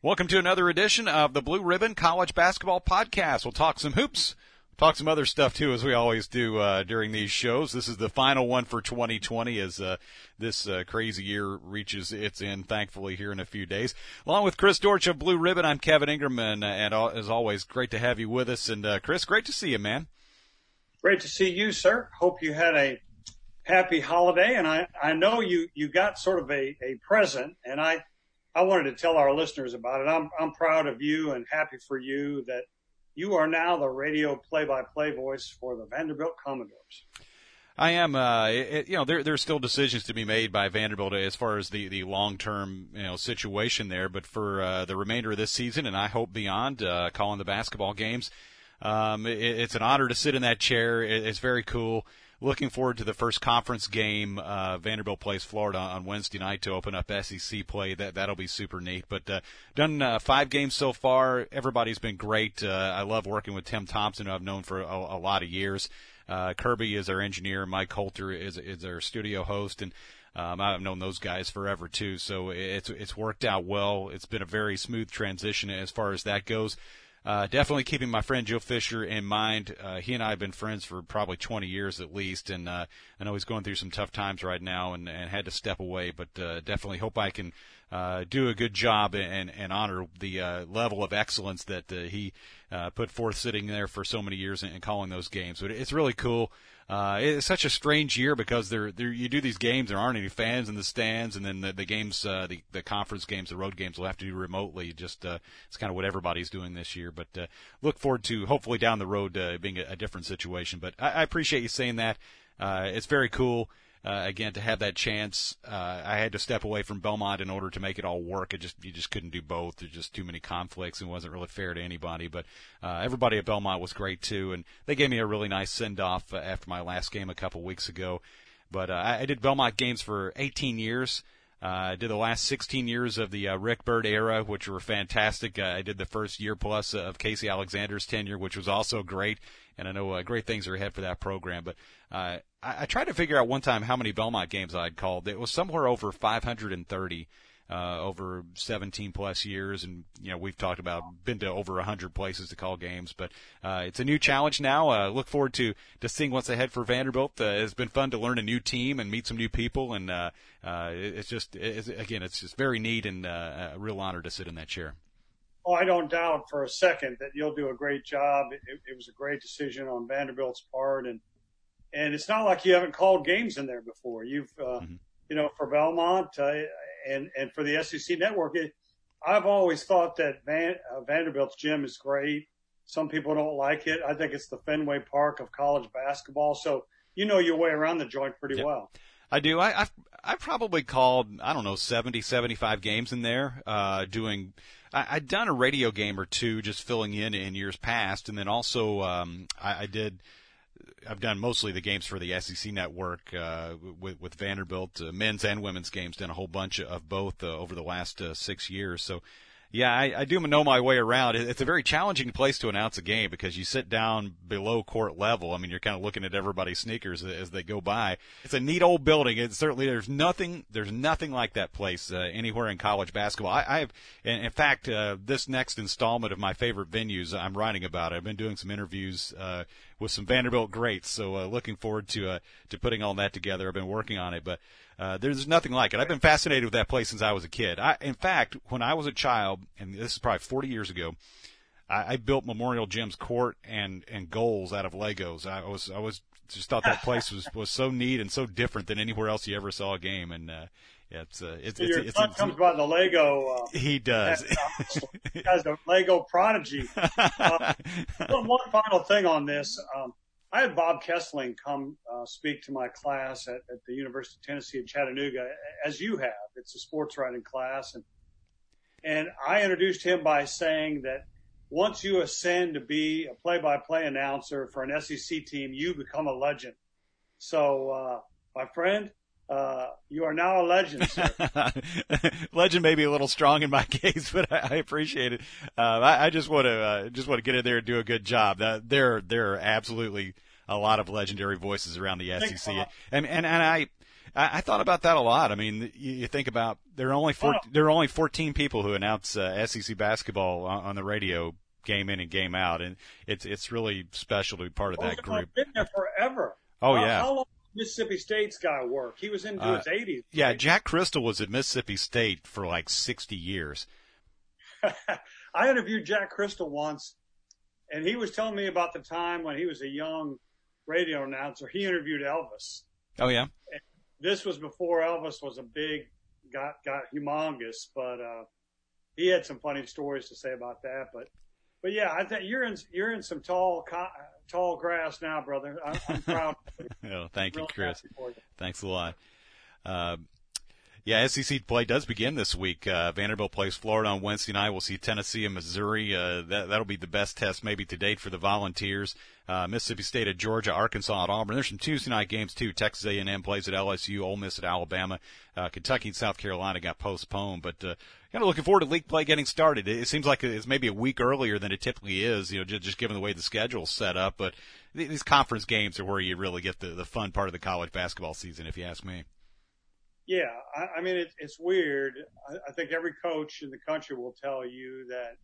Welcome to another edition of the Blue Ribbon College Basketball Podcast. We'll talk some hoops, talk some other stuff too, as we always do uh, during these shows. This is the final one for 2020 as uh, this uh, crazy year reaches its end, thankfully, here in a few days. Along with Chris Dortch of Blue Ribbon, I'm Kevin Ingram, and, and as always, great to have you with us. And uh, Chris, great to see you, man. Great to see you, sir. Hope you had a happy holiday, and I, I know you, you got sort of a, a present, and I – I wanted to tell our listeners about it. I'm, I'm proud of you and happy for you that you are now the radio play-by-play voice for the Vanderbilt Commodores. I am. Uh, it, you know, there there's still decisions to be made by Vanderbilt as far as the the long term you know situation there. But for uh, the remainder of this season, and I hope beyond, uh, calling the basketball games, um, it, it's an honor to sit in that chair. It, it's very cool looking forward to the first conference game. Uh, Vanderbilt plays Florida on Wednesday night to open up SEC play. That that'll be super neat. But uh, done uh, five games so far. Everybody's been great. Uh, I love working with Tim Thompson, who I've known for a, a lot of years. Uh, Kirby is our engineer. Mike Coulter is is our studio host, and um, I've known those guys forever too. So it's it's worked out well. It's been a very smooth transition as far as that goes. Uh, definitely keeping my friend Joe Fisher in mind. Uh, he and I have been friends for probably 20 years at least, and uh, I know he's going through some tough times right now and, and had to step away. But uh, definitely hope I can uh, do a good job and, and honor the uh, level of excellence that uh, he uh, put forth sitting there for so many years and, and calling those games. But it's really cool uh, it's such a strange year because there, there you do these games, there aren't any fans in the stands, and then the, the games, uh, the the conference games, the road games, will have to do remotely. Just uh, it's kind of what everybody's doing this year. But uh, look forward to hopefully down the road uh, being a, a different situation. But I, I appreciate you saying that. Uh, it's very cool uh, again to have that chance. Uh, I had to step away from Belmont in order to make it all work. It just you just couldn't do both. There's just too many conflicts and wasn't really fair to anybody. But uh, everybody at Belmont was great too, and they gave me a really nice send off uh, after my last game a couple weeks ago. But uh, I, I did Belmont games for 18 years. Uh, I did the last 16 years of the uh, Rick Byrd era, which were fantastic. Uh, I did the first year plus of Casey Alexander's tenure, which was also great. And I know uh, great things are ahead for that program. But uh, I, I tried to figure out one time how many Belmont games I'd called. It was somewhere over 530 uh, over 17 plus years, and you know we've talked about been to over 100 places to call games, but uh, it's a new challenge now. Uh, look forward to to seeing what's ahead for Vanderbilt. Uh, it's been fun to learn a new team and meet some new people, and uh, uh, it's just it's, again it's just very neat and uh, a real honor to sit in that chair. Oh, I don't doubt for a second that you'll do a great job. It, it was a great decision on Vanderbilt's part, and and it's not like you haven't called games in there before. You've uh, mm-hmm. you know for Belmont. Uh, and and for the SEC network, it, I've always thought that Van, uh, Vanderbilt's gym is great. Some people don't like it. I think it's the Fenway Park of college basketball. So you know your way around the joint pretty yep. well. I do. I, I've, I've probably called, I don't know, 70, 75 games in there, uh, doing, I, I'd done a radio game or two just filling in in years past. And then also, um, I, I did, I've done mostly the games for the SEC network uh, with with Vanderbilt, uh, men's and women's games. Done a whole bunch of both uh, over the last uh, six years. So yeah, I, I do know my way around. It's a very challenging place to announce a game because you sit down below court level. I mean, you're kind of looking at everybody's sneakers as they go by. It's a neat old building. It certainly there's nothing there's nothing like that place uh, anywhere in college basketball. I, I've in, fact uh, this next installment of my favorite venues I'm writing about. I've been doing some interviews uh, with some Vanderbilt greats, so uh, looking forward to uh, to putting all that together. I've been working on it, but uh, there's nothing like it. I've been fascinated with that place since I was a kid. I, in fact, when I was a child, and this is probably 40 years ago, I, I built Memorial Gym's court and and goals out of Legos. I was I was just thought that place was was so neat and so different than anywhere else you ever saw a game. And uh, yeah, it's uh, it's, so it's, your it's, son it's, comes by the Lego. Uh, he does. he has a Lego prodigy. Uh, one final thing on this. Um, I had Bob Kesling come uh, speak to my class at, the University of Tennessee at Chattanooga, as you have. It's a sports writing class, and and I introduced him by saying that once you ascend to be a play-by-play announcer for an SEC team, you become a legend. So, uh, my friend, uh, you are now a legend. legend may be a little strong in my case, but I, I appreciate it. Uh, I, I, just want to uh, just want to get in there and do a good job. Uh, there there are absolutely a lot of legendary voices around the SEC, and and and I I, thought about that a lot. I mean, you, you think about there are only four, oh. there are only 14 people who announce uh, SEC basketball on, on the radio game in and game out, and it's it's really special to be part of well, that group. Been there forever. Oh yeah. How long Mississippi State's guy work? He was into uh, his 80s. Yeah, Jack Cristil was at Mississippi State for like 60 years. I interviewed Jack Cristil once, and he was telling me about the time when he was a young radio announcer. He interviewed Elvis. Oh yeah. And this was before Elvis was a big, got got humongous, but uh, he had some funny stories to say about that. But but yeah, I think you're in you're in some tall tall grass now, brother. I'm, I'm proud. oh, thank you, Chris. You. Thanks a lot. Uh, yeah, SEC play does begin this week. Uh, Vanderbilt plays Florida on Wednesday night. We'll see Tennessee and Missouri. Uh, that that'll be the best test maybe to date for the Volunteers. Uh, Mississippi State at Georgia, Arkansas at Auburn. There's some Tuesday night games too. Texas A&M plays at LSU, Ole Miss at Alabama. Uh, Kentucky and South Carolina got postponed, but uh, kind of looking forward to league play getting started. It, it seems like it's maybe a week earlier than it typically is, you know, just, just given the way the schedule's set up. But these conference games are where you really get the the fun part of the college basketball season, if you ask me. Yeah, I, I mean it, it's weird. I, I, think every coach in the country will tell you that,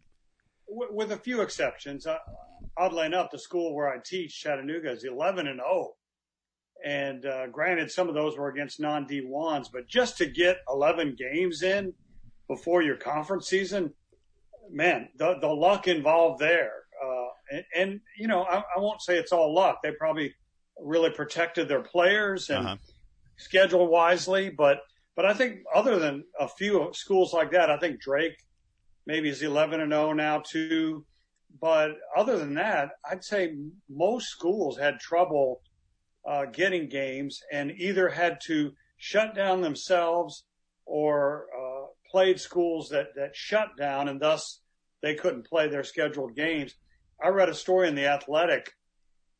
with a few exceptions. Uh, oddly enough, the school where I teach, Chattanooga, is 11 and 0. And uh, granted, some of those were against non D1s, but just to get 11 games in before your conference season, man, the, the luck involved there. Uh, and, and, you know, I, I, won't say it's all luck. They probably really protected their players and. Uh-huh schedule wisely. But but I think other than a few schools like that, I think Drake maybe is 11 and 0 now too. But other than that, I'd say most schools had trouble uh, getting games and either had to shut down themselves or uh, played schools that that shut down and thus they couldn't play their scheduled games. I read a story in the Athletic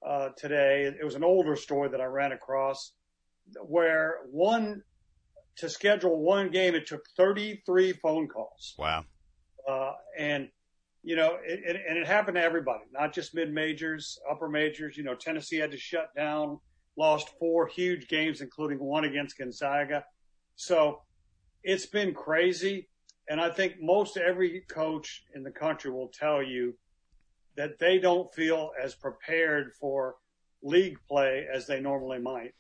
uh, today. It was an older story that I ran across where one to schedule one game, it took 33 phone calls. Wow. Uh, and you know, it, it, and it happened to everybody, not just mid majors, upper majors. You know, Tennessee had to shut down, lost four huge games, including one against Gonzaga. So it's been crazy. And I think most every coach in the country will tell you that they don't feel as prepared for league play as they normally might.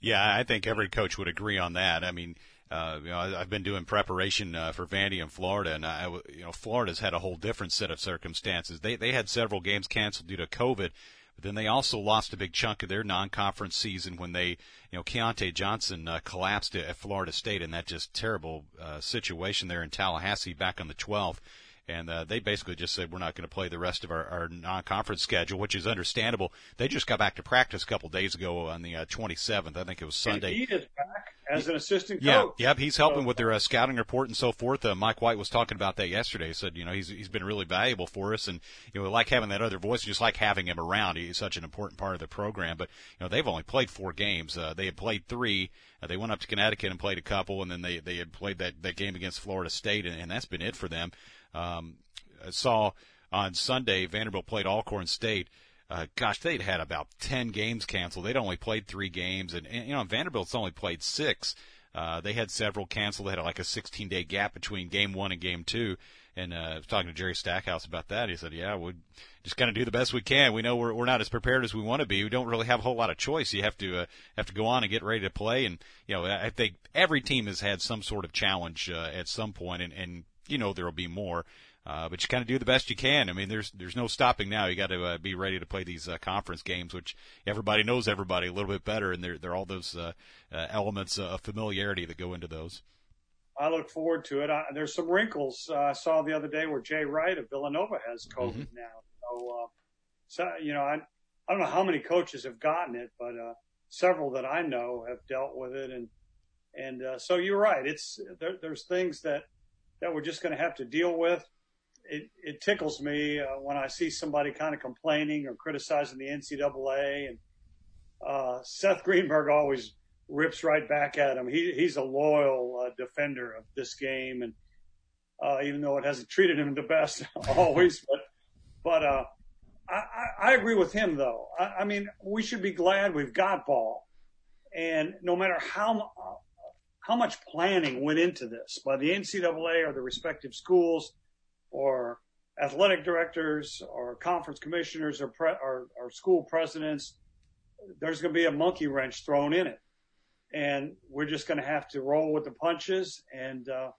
Yeah, I think every coach would agree on that. I mean, uh, you know, I've been doing preparation uh, for Vandy in Florida, and I, you know, Florida's had a whole different set of circumstances. They they had several games canceled due to COVID, but then they also lost a big chunk of their non-conference season when they, you know, Keyontae Johnson uh, collapsed at Florida State in that just terrible uh, situation there in Tallahassee back on the 12th and uh, they basically just said we're not going to play the rest of our, our non-conference schedule, which is understandable. They just got back to practice a couple days ago on the uh, 27th. I think it was Sunday. And he is as an assistant yeah, coach. Yep, he's helping so, with their uh, scouting report and so forth. Uh, Mike White was talking about that yesterday. He said, you know, he's he's been really valuable for us, and you know, we like having that other voice, just like having him around. He's such an important part of the program. But you know, they've only played four games. Uh, they had played three. Uh, they went up to Connecticut and played a couple, and then they they had played that that game against Florida State, and, and that's been it for them. Um, I saw on Sunday Vanderbilt played Alcorn State. Uh, gosh, they'd had about 10 games canceled. They'd only played three games, and, and you know Vanderbilt's only played six. Uh, they had several canceled. They had like a 16 day gap between game one and game two. And uh, I was talking to Jerry Stackhouse about that. He said, "Yeah, we just got to do the best we can. We know we're we're not as prepared as we want to be. We don't really have a whole lot of choice. You have to uh, have to go on and get ready to play. And you know, I think every team has had some sort of challenge uh, at some point, and and you know there will be more. But you kind of do the best you can. I mean, there's there's no stopping now. You got to uh, be ready to play these uh, conference games, which everybody knows everybody a little bit better, and there there are all those uh, uh, elements of familiarity that go into those. I look forward to it. I, there's some wrinkles uh, I saw the other day where Jay Wright of Villanova has COVID mm-hmm. now. So, uh, so you know, I I don't know how many coaches have gotten it, but uh, several that I know have dealt with it, and and uh, so you're right. It's there, there's things that that we're just going to have to deal with it, it tickles me uh, when I see somebody kind of complaining or criticizing the NCAA. And uh, Seth Greenberg always rips right back at him. He, he's a loyal uh, defender of this game, and uh, even though it hasn't treated him the best always, but but uh, I, I, agree with him though. I, I mean, we should be glad we've got ball. And no matter how how much planning went into this by the NCAA or the respective schools or athletic directors or conference commissioners or, pre- or, or school presidents. There's going to be a monkey wrench thrown in it, and we're just going to have to roll with the punches and uh,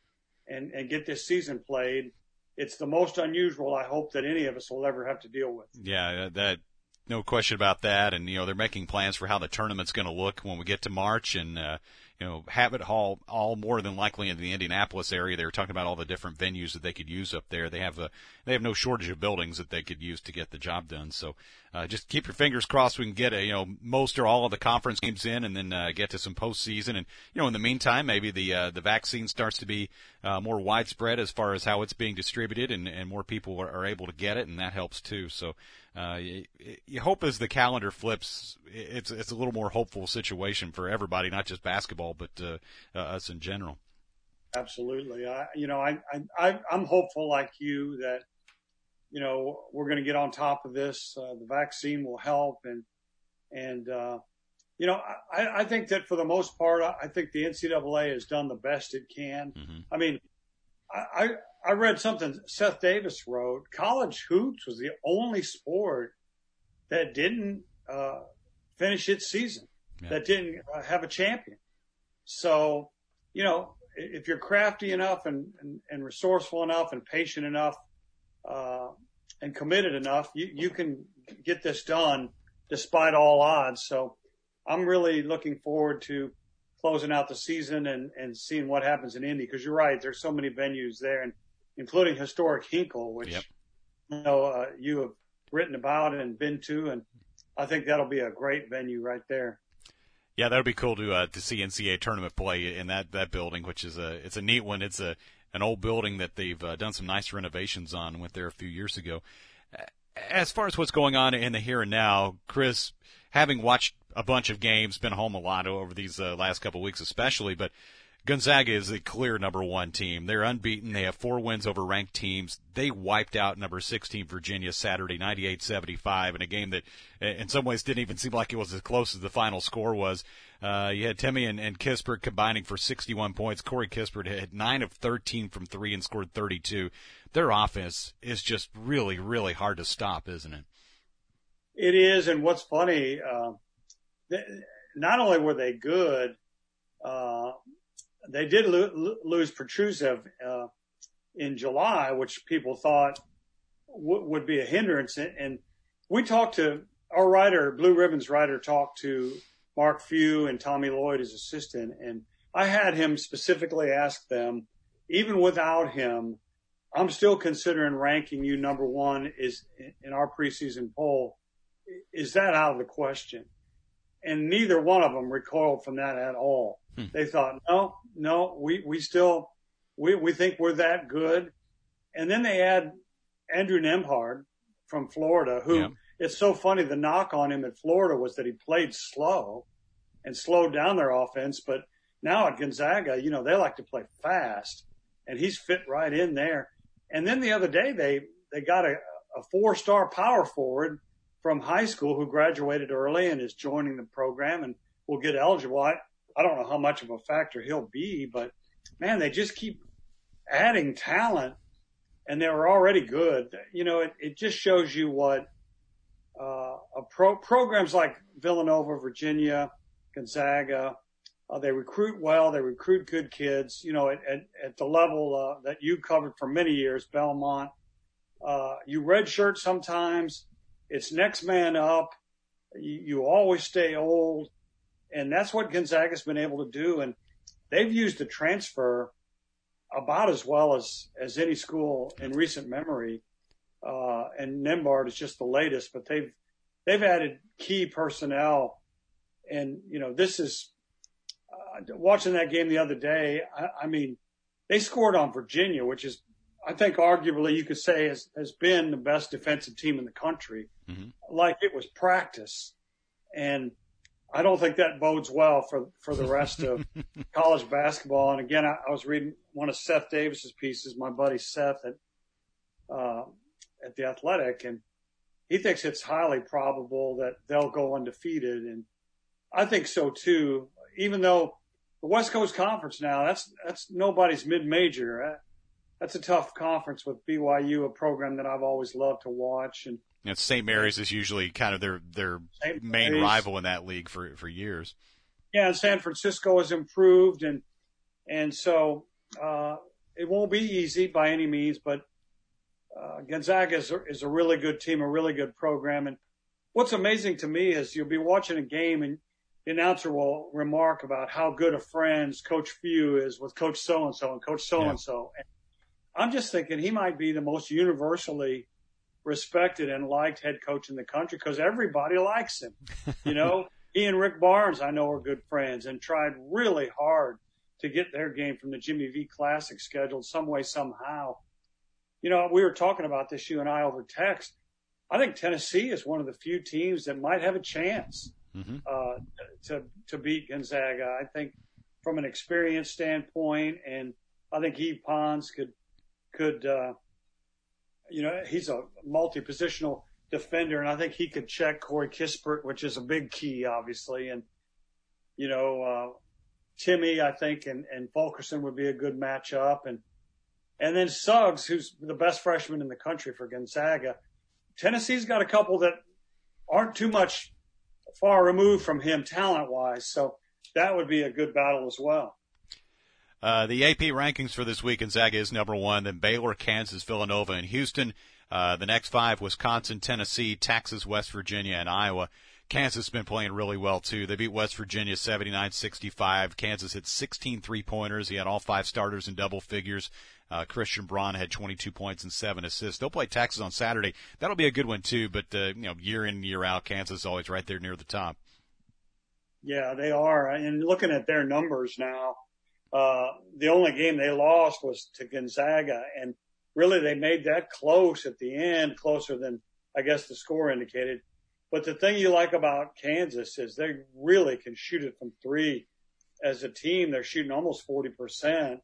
and and get this season played. It's the most unusual I hope that any of us will ever have to deal with. Yeah, that no question about that. And you know they're making plans for how the tournament's going to look when we get to March, and uh, you know, have it all, all more than likely in the Indianapolis area. They were talking about all the different venues that they could use up there. They have a, they have no shortage of buildings that they could use to get the job done. So, uh, just keep your fingers crossed we can get a, you know, most or all of the conference games in and then, uh, get to some postseason. And, you know, in the meantime, maybe the, uh, the vaccine starts to be, uh, more widespread as far as how it's being distributed and, and more people are, are able to get it and that helps too. So, uh, you, you hope as the calendar flips, it's it's a little more hopeful situation for everybody, not just basketball, but uh, uh, us in general. Absolutely, I you know I I I'm hopeful like you that you know we're going to get on top of this. Uh, the vaccine will help, and and uh, you know I I think that for the most part, I think the NCAA has done the best it can. Mm-hmm. I mean, I, I read something Seth Davis wrote. College hoops was the only sport that didn't uh, finish its season, yeah. that didn't uh, have a champion. So, you know, if you're crafty enough and, and, and resourceful enough and patient enough uh, and committed enough, you, you can get this done despite all odds. So I'm really looking forward to closing out the season and, and seeing what happens in Indy. Cause you're right. There's so many venues there and including historic Hinkle, which yep. you know uh, you have written about and been to, and I think that'll be a great venue right there. Yeah, that would be cool to uh, to see NCAA tournament play in that that building, which is a it's a neat one. It's a an old building that they've uh, done some nice renovations on. Went there a few years ago. As far as what's going on in the here and now, Chris, having watched a bunch of games, been home a lot over these uh, last couple weeks, especially, but Gonzaga is the clear number one team. They're unbeaten. They have four wins over ranked teams. They wiped out number 16 Virginia Saturday, 98-75 in a game that in some ways didn't even seem like it was as close as the final score was. Uh, you had Timme and, and Kispert combining for 61 points. Corey Kispert had 9 of 13 from 3 and scored 32. Their offense is just really, really hard to stop, isn't it? It is. And what's funny, uh, not only were they good, uh, they did lo- lose Petrusev uh, in July, which people thought w- would be a hindrance. And we talked to our writer, Blue Ribbons writer, talked to Mark Few and Tommy Lloyd, his assistant, and I had him specifically ask them, even without him, I'm still considering ranking you number one is in our preseason poll. Is that out of the question? And neither one of them recoiled from that at all. Hmm. They thought, no, no, we, we still, we, we think we're that good. And then they add Andrew Nembhard from Florida, who yeah. it's so funny. The knock on him at Florida was that he played slow and slowed down their offense. But now at Gonzaga, you know, they like to play fast and he's fit right in there. And then the other day they, they got a, a four star power forward from high school who graduated early and is joining the program and will get eligible. I, I don't know how much of a factor he'll be, but man, they just keep adding talent and they were already good. You know, it, it just shows you what, uh, a pro programs like Villanova, Virginia, Gonzaga, uh, they recruit well. They recruit good kids, you know, at, at, at the level, uh, that you covered for many years, Belmont. Uh, you redshirt sometimes. It's next man up. You, you always stay old. And that's what Gonzaga's been able to do. And they've used the transfer about as well as, as any school in recent memory. Uh, and Nembhard is just the latest, but they've, they've added key personnel. And, you know, this is, uh, watching that game the other day. I, I mean, they scored on Virginia, which is, I think arguably you could say has, has been the best defensive team in the country. Mm-hmm. Like it was practice. And I don't think that bodes well for, for the rest of college basketball. And again, I, I, was reading one of Seth Davis's pieces, my buddy Seth at, uh, at the athletic and he thinks it's highly probable that they'll go undefeated. And I think so too, even though the West Coast Conference now, that's, that's nobody's mid-major. That's a tough conference with BYU, a program that I've always loved to watch. And, and St. Mary's is usually kind of their, their main rival in that league for, for years. Yeah. And San Francisco has improved. And, and so, uh, it won't be easy by any means, but, uh, Gonzaga is a, is a really good team, a really good program. And what's amazing to me is you'll be watching a game and the announcer will remark about how good of friends Coach Few is with Coach so and so and Coach so and so. I'm just thinking he might be the most universally respected and liked head coach in the country because everybody likes him. You know, he and Rick Barnes, I know, are good friends and tried really hard to get their game from the Jimmy V Classic scheduled some way, somehow. You know, we were talking about this, you and I, over text. I think Tennessee is one of the few teams that might have a chance mm-hmm. uh, to to beat Gonzaga. I think from an experience standpoint, and I think Yves Pons could could uh, you know he's a multi-positional defender, and I think he could check Corey Kispert, which is a big key, obviously, and you know uh, Timme, I think, and and Fulkerson would be a good matchup, and and then Suggs, who's the best freshman in the country for Gonzaga. Tennessee's got a couple that aren't too much far removed from him talent wise. So that would be a good battle as well. Uh, the AP rankings for this week, in Gonzaga is number one, then Baylor, Kansas, Villanova, and Houston. Uh, the next five, Wisconsin, Tennessee, Texas, West Virginia, and Iowa. Kansas has been playing really well too. They beat West Virginia 79-65. Kansas hit 16 three-pointers. He had all five starters in double figures. Uh, Christian Braun had 22 points and seven assists. They'll play Texas on Saturday. That'll be a good one too. But uh, you know, year in year out, Kansas is always right there near the top. Yeah, they are. And looking at their numbers now, the only game they lost was to Gonzaga, and really they made that close at the end, closer than I guess the score indicated. But the thing you like about Kansas is they really can shoot it from three. As a team, they're shooting almost 40%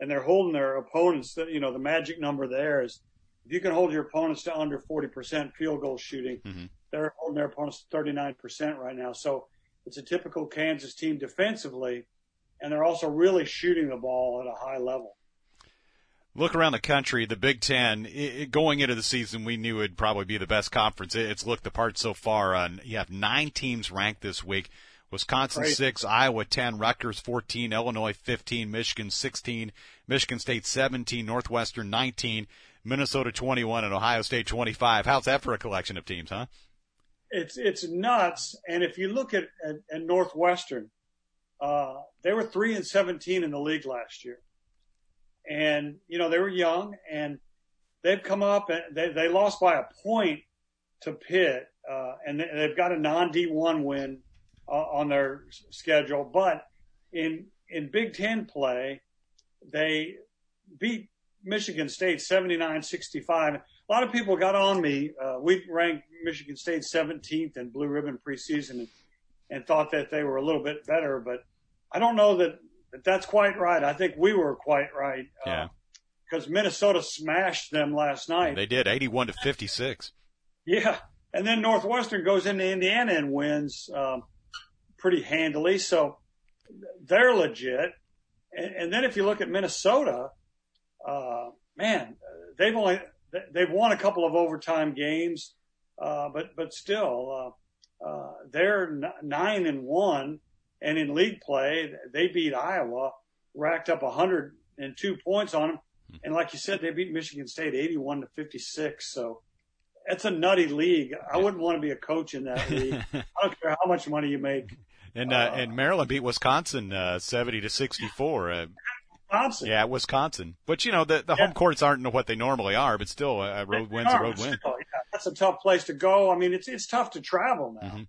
and they're holding their opponents. That, you know, the magic number there is if you can hold your opponents to under 40% field goal shooting, mm-hmm. they're holding their opponents to 39% right now. So it's a typical Kansas team defensively, and they're also really shooting the ball at a high level. Look around the country, the Big Ten. It, going into the season, we knew it'd probably be the best conference. it's looked the part so far. On you have nine teams ranked this week. Wisconsin right. six, Iowa ten, Rutgers fourteen, Illinois fifteen, Michigan sixteen, Michigan State seventeen, Northwestern nineteen, Minnesota twenty one, and Ohio State twenty five. How's that for a collection of teams, huh? It's it's nuts. And if you look at at, at Northwestern, they were three and seventeen in the league last year, and you know they were young and they've come up and they they lost by a point to Pitt, uh, and they've got a non D one win uh, on their schedule. But in in Big Ten play, they beat Michigan State 79-65. A lot of people got on me. Uh, we ranked Michigan State 17th in blue ribbon preseason and, thought that they were a little bit better, but I don't know that, that that's quite right. I think we were quite right. Uh, yeah. Because Minnesota smashed them last night. They did, 81 to 56. Yeah. And then Northwestern goes into Indiana and wins. Um, pretty handily. So they're legit. And, and then if you look at Minnesota, uh, man, they've only, they've won a couple of overtime games. Uh, but, but still, uh, they're n- nine and one. And in league play, they beat Iowa, racked up 102 points on them. And like you said, they beat Michigan State 81 to 56. So it's a nutty league. I wouldn't want to be a coach in that league. I don't care how much money you make. And uh, uh, and Maryland beat Wisconsin uh, seventy to sixty four. Uh, Wisconsin. Yeah, Wisconsin. But you know the the yeah. home courts aren't what they normally are, but still a road win's a road win. Still, that's a tough place to go. I mean, it's it's tough to travel now. Mm-hmm.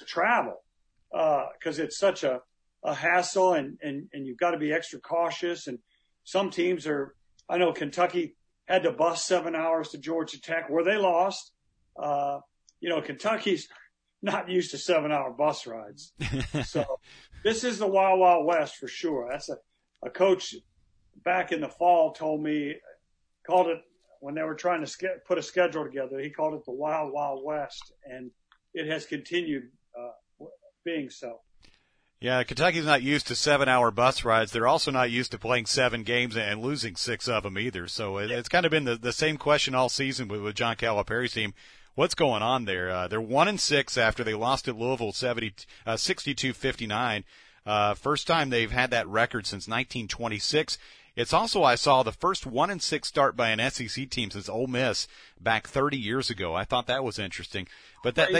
To travel because uh, it's such a a hassle, and and and you've got to be extra cautious. And some teams are. I know Kentucky had to bus seven hours to Georgia Tech, where they lost. Uh, you know, Kentucky's not used to seven hour bus rides. so this is the Wild Wild West for sure. That's a, a coach back in the fall told me, called it when they were trying to ske- put a schedule together, he called it the Wild Wild West. And it has continued uh, being so. Yeah, Kentucky's not used to seven-hour bus rides. They're also not used to playing seven games and losing six of them either. So it's kind of been the, the same question all season with, with John Calipari's team. What's going on there? Uh, they're one and six after they lost at Louisville 70, uh, 62-59. Uh, first time they've had that record since 1926. It's also I saw the first one and six start by an SEC team since Ole Miss back 30 years ago. I thought that was interesting. But that,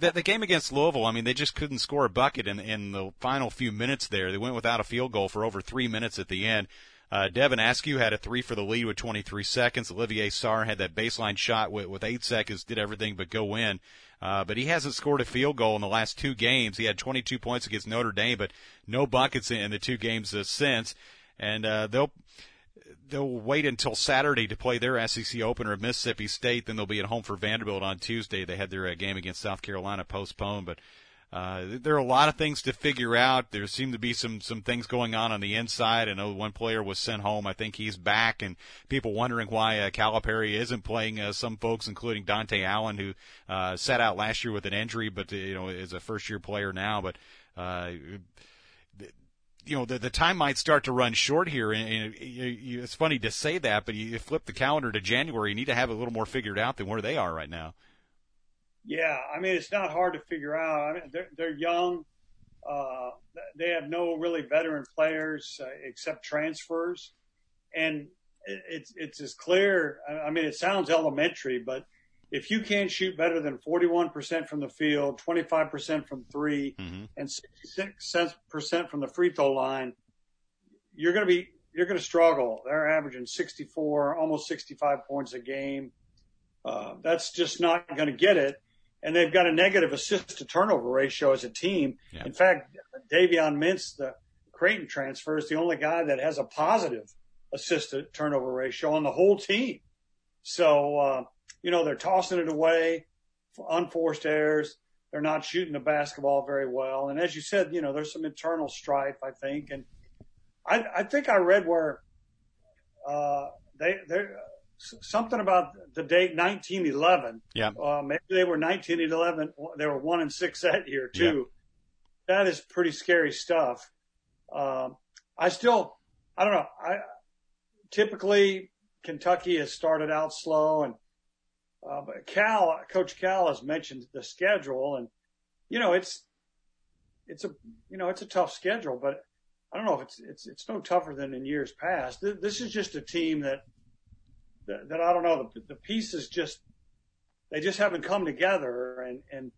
that, the game against Louisville, I mean, they just couldn't score a bucket in in the final few minutes there. They went without a field goal for over three minutes at the end. Uh, Devin Askew had a three for the lead with 23 seconds. Olivier Sarr had that baseline shot with, with eight seconds, did everything but go in. Uh, but he hasn't scored a field goal in the last two games. He had 22 points against Notre Dame, but no buckets in the two games uh, since and uh, they'll they'll wait until Saturday to play their SEC opener at Mississippi State. Then they'll be at home for Vanderbilt on Tuesday. They had their uh, game against South Carolina postponed, but uh, there are a lot of things to figure out. There seem to be some some things going on on the inside. I know one player was sent home. I think he's back, and people wondering why uh, Calipari isn't playing. Uh, some folks, including Dontaie Allen, who uh, sat out last year with an injury, but uh, you know is a first year player now, but. Uh, you know the the time might start to run short here, and, and it's funny to say that, but you flip the calendar to January, you need to have a little more figured out than where they are right now. Yeah, I mean it's not hard to figure out. I mean they're they're young. Uh, they have no really veteran players uh, except transfers, and it, it's it's as clear. I mean, it sounds elementary, but if you can't shoot better than 41% from the field, 25% from 3 mm-hmm. and 66% from the free throw line, you're going to be, you're going to struggle. They're averaging 64, almost 65 points a game. Uh, that's just not going to get it. And they've got a negative assist to turnover ratio as a team. Yeah. In fact, Davion Mintz, the Creighton transfer, is the only guy that has a positive assist to turnover ratio on the whole team. So, uh, you know, they're tossing it away, for unforced errors. They're not shooting the basketball very well. And as you said, you know, there's some internal strife, I think. And I, I think I read where, uh, they, they, something about the date 1911. Yeah. Uh, maybe they were 1911. They were one and six that year too. Yeah. That is pretty scary stuff. Um, I still, I don't know. I typically Kentucky has started out slow and uh, but Cal, Coach Cal has mentioned the schedule, and you know it's it's a you know it's a tough schedule, but I don't know if it's it's it's no tougher than in years past. This is just a team that that, I don't know the, the pieces just they just haven't come together, and and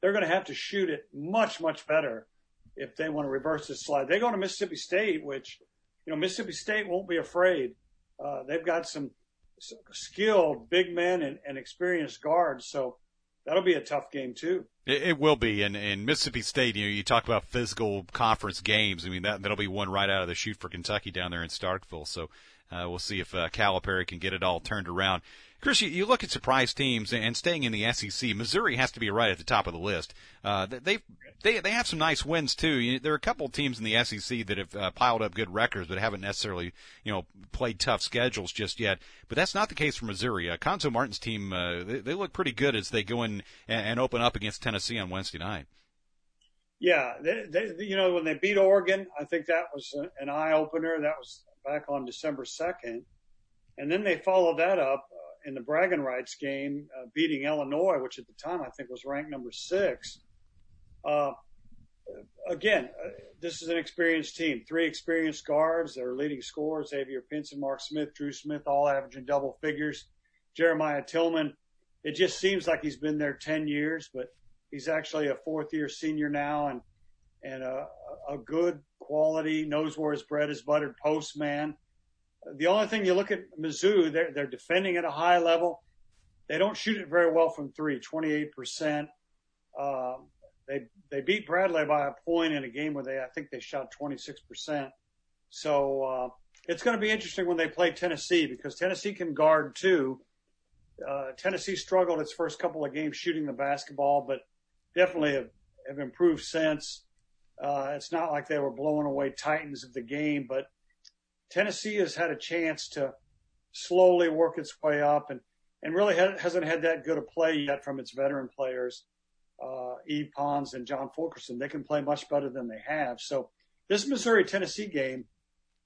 they're going to have to shoot it much much better if they want to reverse this slide. They go to Mississippi State, which you know Mississippi State won't be afraid. Uh, they've got some skilled big men and experienced guards. So that'll be a tough game too. It, will be, and in Mississippi State, you know, you talk about physical conference games. I mean, that that'll be one right out of the chute for Kentucky down there in Starkville. So uh, we'll see if uh, Calipari can get it all turned around. Chris, you, you look at surprise teams and staying in the SEC. Missouri has to be right at the top of the list. Uh, they they they have some nice wins too. You there are a couple of teams in the SEC that have uh, piled up good records, but haven't necessarily you know played tough schedules just yet. But that's not the case for Missouri. Uh, Cuonzo Martin's team uh, they, they look pretty good as they go in and, and open up against Tennessee on Wednesday night. Yeah, they, they, you know when they beat Oregon, I think that was an eye opener. That was back on December second, and then they followed that up in the bragging rights game, uh, beating Illinois, which at the time I think was ranked number six. Uh, again, uh, this is an experienced team. Three experienced guards. Their leading scorers, Xavier Pinson, Mark Smith, Drew Smith, all averaging double figures. Jeremiah Tilmon, it just seems like he's been there 10 years, but he's actually a fourth year senior now and, and a, a good quality, knows where his bread is buttered postman. The only thing you look at Mizzou, they're, they're defending at a high level. They don't shoot it very well from three, 28%. Uh, they, they beat Bradley by a point in a game where they, I think they shot 26%. So, uh, it's going to be interesting when they play Tennessee because Tennessee can guard too. Uh, Tennessee struggled its first couple of games shooting the basketball, but definitely have, improved since. Uh, it's not like they were blowing away Titans of the game, but Tennessee has had a chance to slowly work its way up and, and really ha- hasn't had that good a play yet from its veteran players. uh, E. Pons and John Fulkerson. They can play much better than they have. So this Missouri Tennessee game,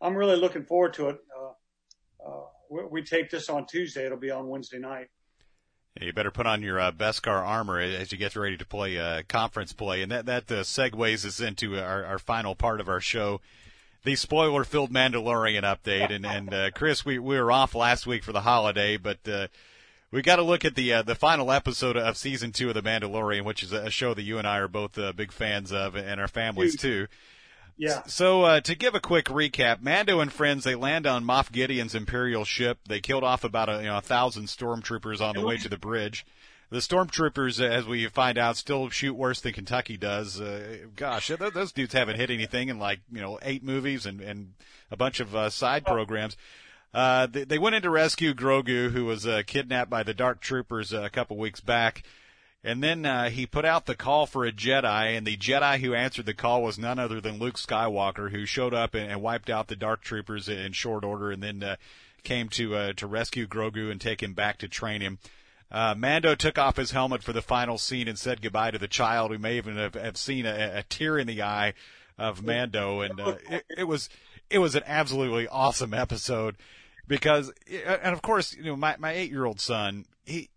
I'm really looking forward to it. Uh, we take this on Tuesday. It'll be on Wednesday night. You better put on your uh, Beskar armor as you get ready to play uh, conference play, and that that uh, segues us into our, our final part of our show, the spoiler-filled Mandalorian update. And and uh, Chris, we we were off last week for the holiday, but uh, we got to look at the uh, the final episode of season two of the Mandalorian, which is a show that you and I are both uh, big fans of, and our families too. Yeah. So uh, to give a quick recap, Mando and friends they land on Moff Gideon's Imperial ship. They killed off about a, you know a thousand stormtroopers on the way to the bridge. The stormtroopers, as we find out, still shoot worse than Kentucky does. Uh, gosh, those dudes haven't hit anything in like you know eight movies and and a bunch of uh, side programs. Uh, they, they went in to rescue Grogu, who was uh, kidnapped by the Dark Troopers uh, a couple weeks back. And then uh, he put out the call for a Jedi, and the Jedi who answered the call was none other than Luke Skywalker, who showed up and, and wiped out the Dark Troopers in short order, and then uh, came to uh, to rescue Grogu and take him back to train him. Uh, Mando took off his helmet for the final scene and said goodbye to the child. We may even have, have seen a, a tear in the eye of Mando, and uh, it, it was it was an absolutely awesome episode because, and of course, you know, my my eight year old son, he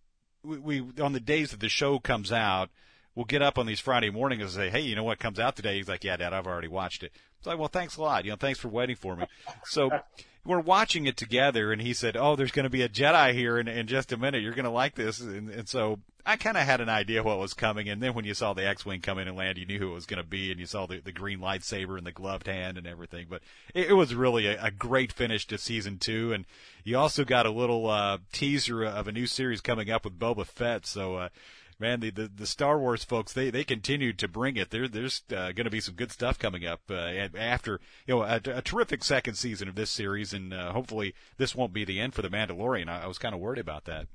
we, we on the days that the show comes out, we'll get up on these Friday mornings and say, "Hey, you know what comes out today?" He's like, "Yeah, Dad, I've already watched it." It's like, "Well, thanks a lot. You know, thanks for waiting for me." So we're watching it together, and he said, "Oh, there's going to be a Jedi here in, in just a minute. You're going to like this." And, and so I kind of had an idea what was coming, and then when you saw the X-wing come in and land, you knew who it was going to be, and you saw the, the green lightsaber and the gloved hand and everything. But it, it was really a, a great finish to season two, and you also got a little uh, teaser of a new series coming up with Boba Fett. So. Uh, man, the, the, the Star Wars folks they they continue to bring it. There there's uh, going to be some good stuff coming up uh, after you know a, a terrific second season of this series, and uh, hopefully this won't be the end for the Mandalorian. I, I was kind of worried about that.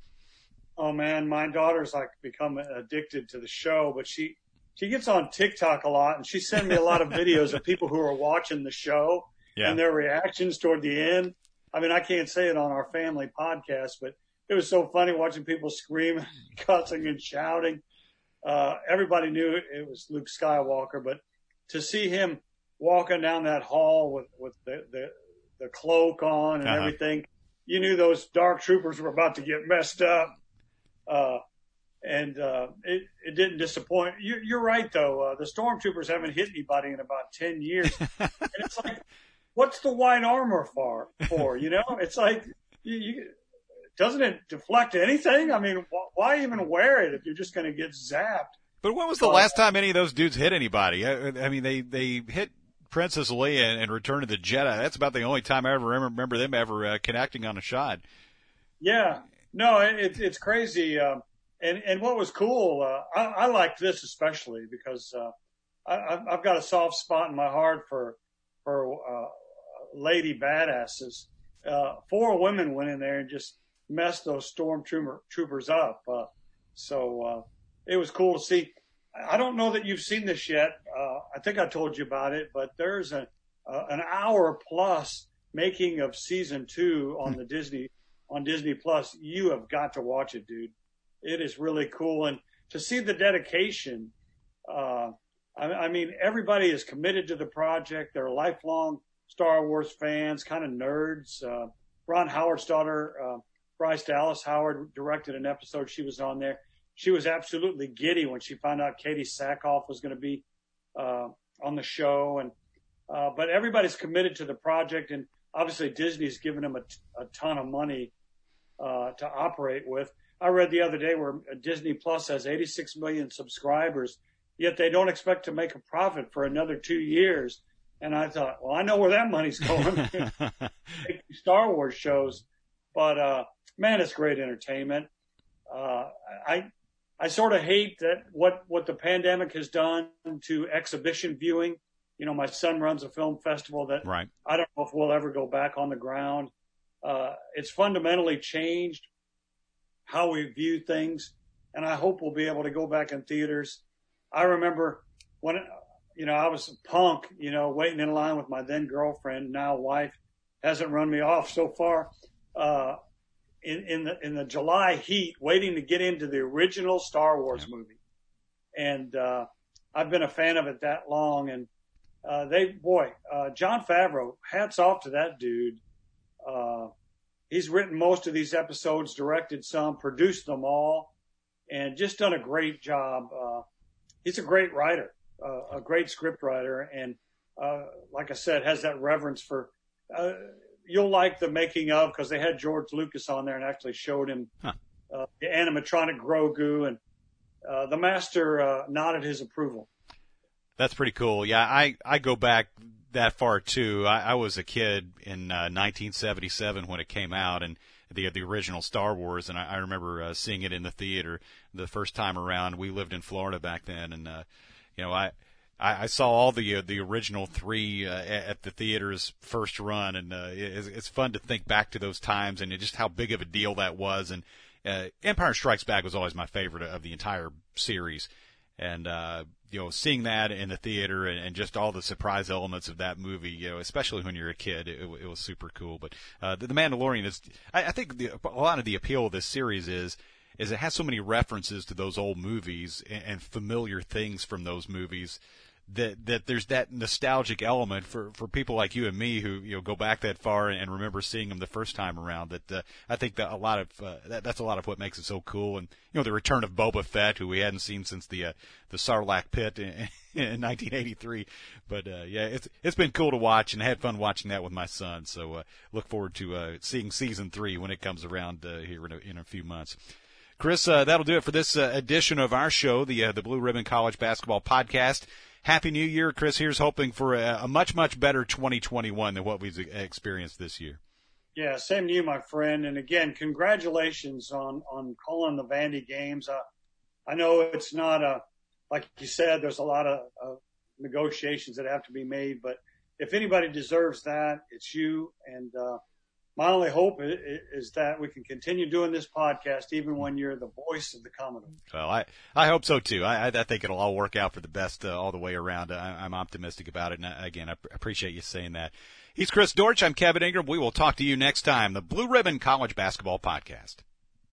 Oh man, my daughter's like become addicted to the show, but she she gets on TikTok a lot, and she sent me a lot of videos of people who are watching the show yeah. and their reactions toward the end. I mean, I can't say it on our family podcast, but it was so funny watching people screaming, cussing, and shouting. Uh, everybody knew it was Luke Skywalker, but to see him walking down that hall with with the the, the cloak on and uh-huh. everything, you knew those dark troopers were about to get messed up. Uh, and uh, it it didn't disappoint. You, you're right though. Uh, the stormtroopers haven't hit anybody in about ten years, and it's like, what's the white armor for? For you know, it's like you, you doesn't it deflect anything? I mean, wh- why even wear it if you're just going to get zapped? But when was the last time any of those dudes hit anybody? I, I mean, they they hit Princess Leia and, and Return of the Jedi. That's about the only time I ever remember them ever uh, connecting on a shot. Yeah, no, it, it's crazy. Um, and and what was cool, uh, I, I liked this especially because uh, I, I've got a soft spot in my heart for for uh, lady badasses. Uh, four women went in there and just messed those stormtrooper troopers up. Uh, so uh, it was cool to see. I don't know that you've seen this yet. Uh, I think I told you about it, but there's a, an hour plus making of season two on the Disney on Disney Plus. You have got to watch it, dude. It is really cool, and to see the dedication. Uh, I, I mean, everybody is committed to the project. They're lifelong Star Wars fans, kind of nerds. Uh, Ron Howard's daughter, uh, Bryce Dallas Howard directed an episode. She was on there. She was absolutely giddy when she found out Katee Sackhoff was going to be uh, on the show. And uh, but everybody's committed to the project, and obviously Disney's given them a, t- a ton of money uh, to operate with. I read the other day where Disney Plus has 86 million subscribers, yet they don't expect to make a profit for another two years. And I thought, well, I know where that money's going. Star Wars shows, but uh, man, it's great entertainment. Uh, I I sort of hate that what what the pandemic has done to exhibition viewing. You know, my son runs a film festival that right. I don't know if we'll ever go back on the ground. Uh, it's fundamentally changed how we view things, and I hope we'll be able to go back in theaters. I remember when you know I was a punk, you know, waiting in line with my then girlfriend, now wife, hasn't run me off so far. Uh, in, in the in the July heat, waiting to get into the original Star Wars movie, and uh, I've been a fan of it that long. And uh, they, boy, uh, Jon Favreau, hats off to that dude. Uh, he's written most of these episodes, directed some, produced them all, and just done a great job. Uh, he's a great writer, uh, a great script writer, and uh, like I said, has that reverence for. Uh, you'll like the making of because they had George Lucas on there and actually showed him huh. uh, the animatronic Grogu, and uh, the master uh, nodded his approval. That's pretty cool. Yeah, I I go back that far too. I, I was a kid in uh, 1977 when it came out, and the the original Star Wars, and I, I remember uh, seeing it in the theater the first time around. We lived in Florida back then, and uh, you know I. I, I saw all the uh, the original three uh, at the theater's first run, and uh, it's, it's fun to think back to those times and just how big of a deal that was. And uh, Empire Strikes Back was always my favorite of the entire series, and uh, you know, seeing that in the theater and, and, just all the surprise elements of that movie, you know, especially when you're a kid, it, it was super cool. But uh, the, the Mandalorian is, I, I think, the, a lot of the appeal of this series is is it has so many references to those old movies and, and familiar things from those movies that that there's that nostalgic element for for people like you and me who you know go back that far and, remember seeing them the first time around. That uh, I think that a lot of uh, that, that's a lot of what makes it so cool. And you know the return of Boba Fett, who we hadn't seen since the uh, the Sarlacc pit in, in 1983. But uh, yeah, it's it's been cool to watch and I had fun watching that with my son. So uh, look forward to uh, seeing season three when it comes around uh, here in a, in a few months. Chris, uh, that'll do it for this uh, edition of our show, the uh, the Blue Ribbon College Basketball Podcast. Happy New Year, Chris. Here's hoping for a, a much much better 2021 than what we've experienced this year. Yeah, same to you, my friend. And again, congratulations on on calling the Vandy games. Uh, I know it's not a like you said. There's a lot of uh, negotiations that have to be made, but if anybody deserves that, it's you. And uh, my only hope is that we can continue doing this podcast even when you're the voice of the Commodore. Well, I, I hope so too. I, I think it'll all work out for the best uh, all the way around. I, am optimistic about it. And uh, again, I appreciate you saying that. He's Chris Dortch. I'm Kevin Ingram. We will talk to you next time. The Blue Ribbon College Basketball Podcast.